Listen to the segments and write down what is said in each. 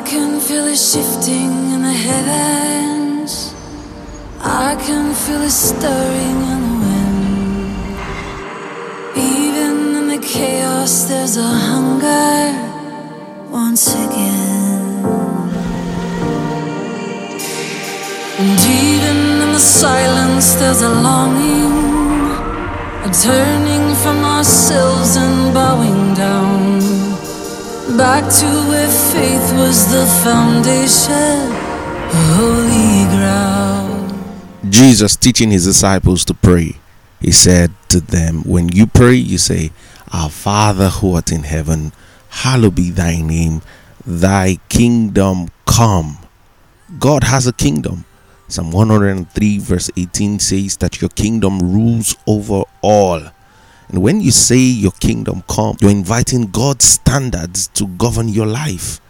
I can feel it shifting in the heavens. I can feel it stirring in the wind. Even in the chaos, there's a hunger once again. And even in the silence, there's a longing, a turning from ourselves and bowing down back to where faith was the foundation, holy ground. Jesus teaching his disciples to pray. He said to them, When you pray, you say, Our Father who art in heaven, hallowed be thy name, thy kingdom come. God has a kingdom. Psalm 103, verse 18 says that your kingdom rules over all. And when you say your kingdom come, you're inviting God's standards to govern your life.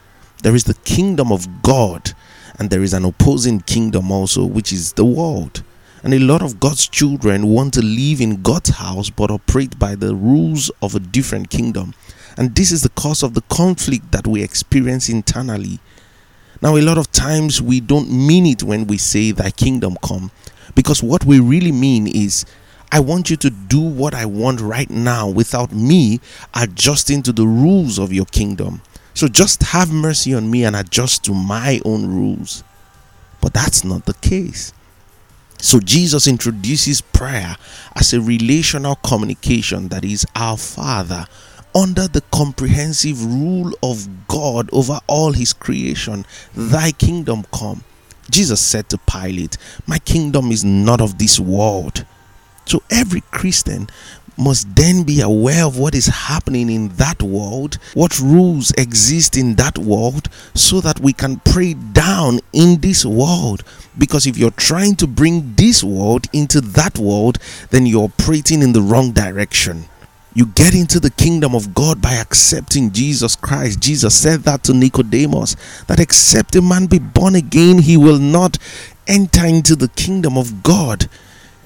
There is the kingdom of God, and there is an opposing kingdom also, which is the world. And a lot of God's children want to live in God's house but operate by the rules of a different kingdom. And this is the cause of the conflict that we experience internally. Now, a lot of times we don't mean it when we say, Thy kingdom come, because what we really mean is, I want you to do what I want right now without me adjusting to the rules of your kingdom. So just have mercy on me and adjust to my own rules. But that's not the case. So Jesus introduces prayer as a relational communication that is our Father under the comprehensive rule of God over all his creation. Thy kingdom come. Jesus said to Pilate, My kingdom is not of this world. So every Christian must then be aware of what is happening in that world, what rules exist in that world, so that we can pray down in this world. Because if you're trying to bring this world into that world, then you're operating in the wrong direction. You get into the kingdom of God by accepting Jesus Christ. Jesus said that to Nicodemus that except a man be born again, he will not enter into the kingdom of God.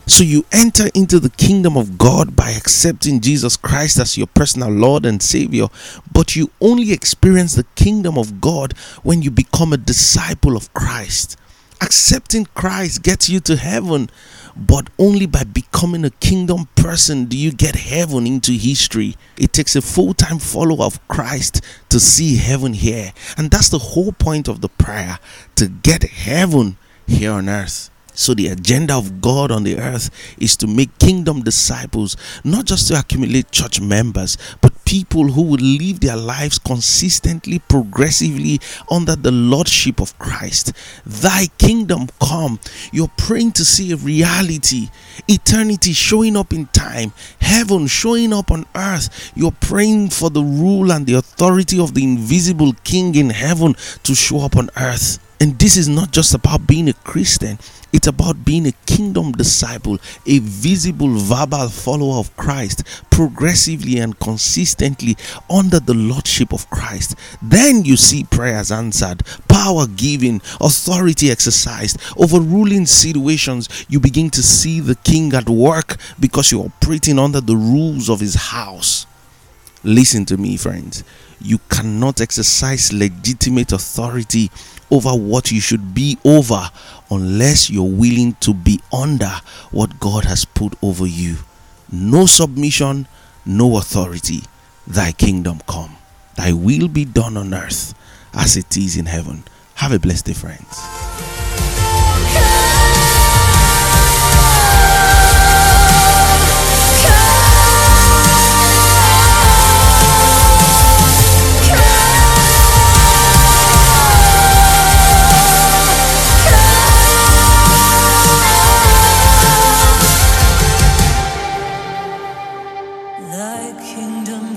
So you enter into the kingdom of God by accepting Jesus Christ as your personal Lord and Savior, but you only experience the kingdom of God when you become a disciple of Christ. Accepting Christ gets you to heaven, but only by becoming a kingdom person do you get heaven into history. It takes a full time follower of Christ to see heaven here, and that's the whole point of the prayer to get heaven here on earth. So, the agenda of God on the earth is to make kingdom disciples, not just to accumulate church members, but people who would live their lives consistently, progressively under the lordship of Christ. Thy kingdom come. You're praying to see a reality, eternity showing up in time, heaven showing up on earth. You're praying for the rule and the authority of the invisible King in heaven to show up on earth. And this is not just about being a Christian, it's about being a kingdom disciple, a visible verbal follower of Christ, progressively and consistently under the lordship of Christ. Then you see prayers answered, power given, authority exercised, overruling situations. You begin to see the king at work because you're operating under the rules of his house. Listen to me, friends. You cannot exercise legitimate authority over what you should be over unless you're willing to be under what God has put over you. No submission, no authority. Thy kingdom come. Thy will be done on earth as it is in heaven. Have a blessed day, friends.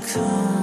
come.